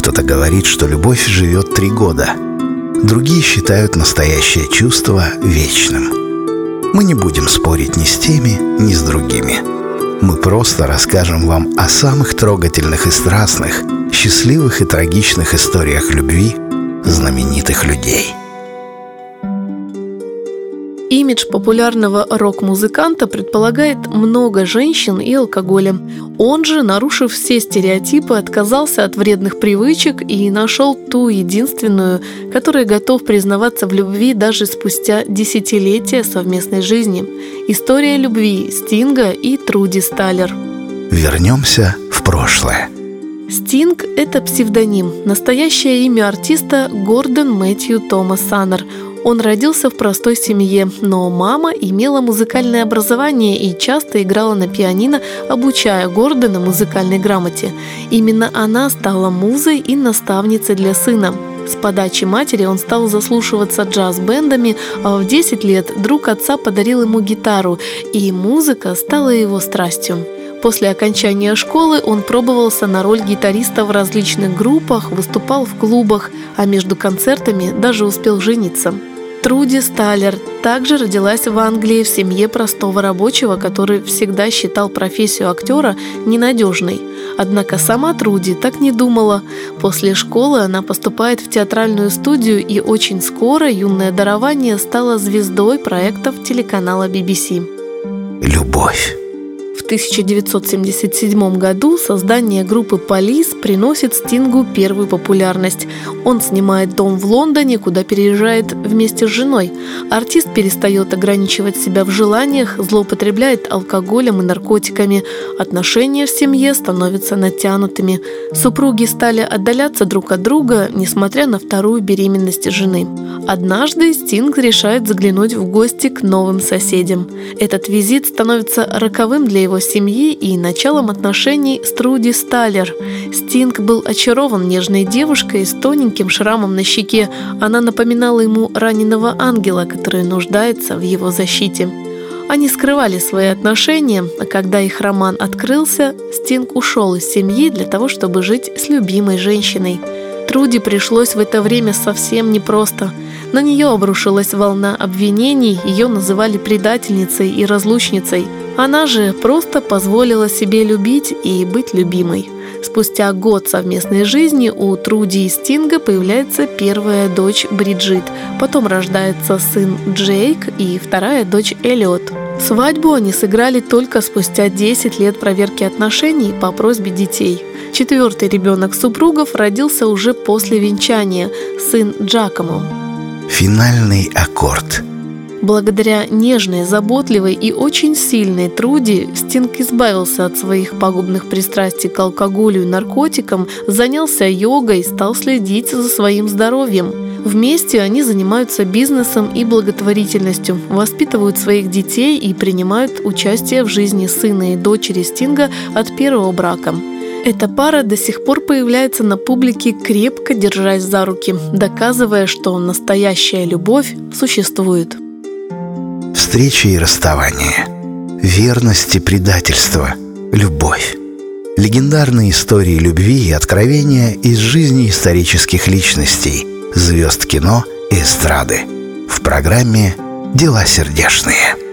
Кто-то говорит, что любовь живет три года. Другие считают настоящее чувство вечным. Мы не будем спорить ни с теми, ни с другими. Мы просто расскажем вам о самых трогательных и страстных, счастливых и трагичных историях любви знаменитых людей – Имидж популярного рок-музыканта предполагает много женщин и алкоголя. Он же, нарушив все стереотипы, отказался от вредных привычек и нашел ту единственную, которая готов признаваться в любви даже спустя десятилетия совместной жизни. История любви Стинга и Труди Сталлер. Вернемся в прошлое. Стинг – это псевдоним. Настоящее имя артиста – Гордон Мэтью Томас Саннер – он родился в простой семье, но мама имела музыкальное образование и часто играла на пианино, обучая Гордона музыкальной грамоте. Именно она стала музой и наставницей для сына. С подачи матери он стал заслушиваться джаз-бендами, а в 10 лет друг отца подарил ему гитару, и музыка стала его страстью. После окончания школы он пробовался на роль гитариста в различных группах, выступал в клубах, а между концертами даже успел жениться. Труди Сталлер также родилась в Англии в семье простого рабочего, который всегда считал профессию актера ненадежной. Однако сама Труди так не думала. После школы она поступает в театральную студию и очень скоро юное дарование стало звездой проектов телеканала BBC. Любовь. 1977 году создание группы «Полис» приносит Стингу первую популярность. Он снимает дом в Лондоне, куда переезжает вместе с женой. Артист перестает ограничивать себя в желаниях, злоупотребляет алкоголем и наркотиками. Отношения в семье становятся натянутыми. Супруги стали отдаляться друг от друга, несмотря на вторую беременность жены. Однажды Стинг решает заглянуть в гости к новым соседям. Этот визит становится роковым для его семьи и началом отношений с Труди Сталлер. Стинг был очарован нежной девушкой с тоненьким шрамом на щеке. Она напоминала ему раненого ангела, который нуждается в его защите. Они скрывали свои отношения, а когда их роман открылся, Стинг ушел из семьи для того, чтобы жить с любимой женщиной. Труди пришлось в это время совсем непросто. На нее обрушилась волна обвинений, ее называли предательницей и разлучницей – она же просто позволила себе любить и быть любимой. Спустя год совместной жизни у Труди и Стинга появляется первая дочь Бриджит, потом рождается сын Джейк и вторая дочь Эллиот. Свадьбу они сыграли только спустя 10 лет проверки отношений по просьбе детей. Четвертый ребенок супругов родился уже после венчания, сын Джакомо. Финальный аккорд – Благодаря нежной, заботливой и очень сильной Труди Стинг избавился от своих пагубных пристрастий к алкоголю и наркотикам, занялся йогой, стал следить за своим здоровьем. Вместе они занимаются бизнесом и благотворительностью, воспитывают своих детей и принимают участие в жизни сына и дочери Стинга от первого брака. Эта пара до сих пор появляется на публике, крепко держась за руки, доказывая, что настоящая любовь существует встречи и расставания, верность и предательство, любовь. Легендарные истории любви и откровения из жизни исторических личностей, звезд кино и эстрады. В программе «Дела сердечные».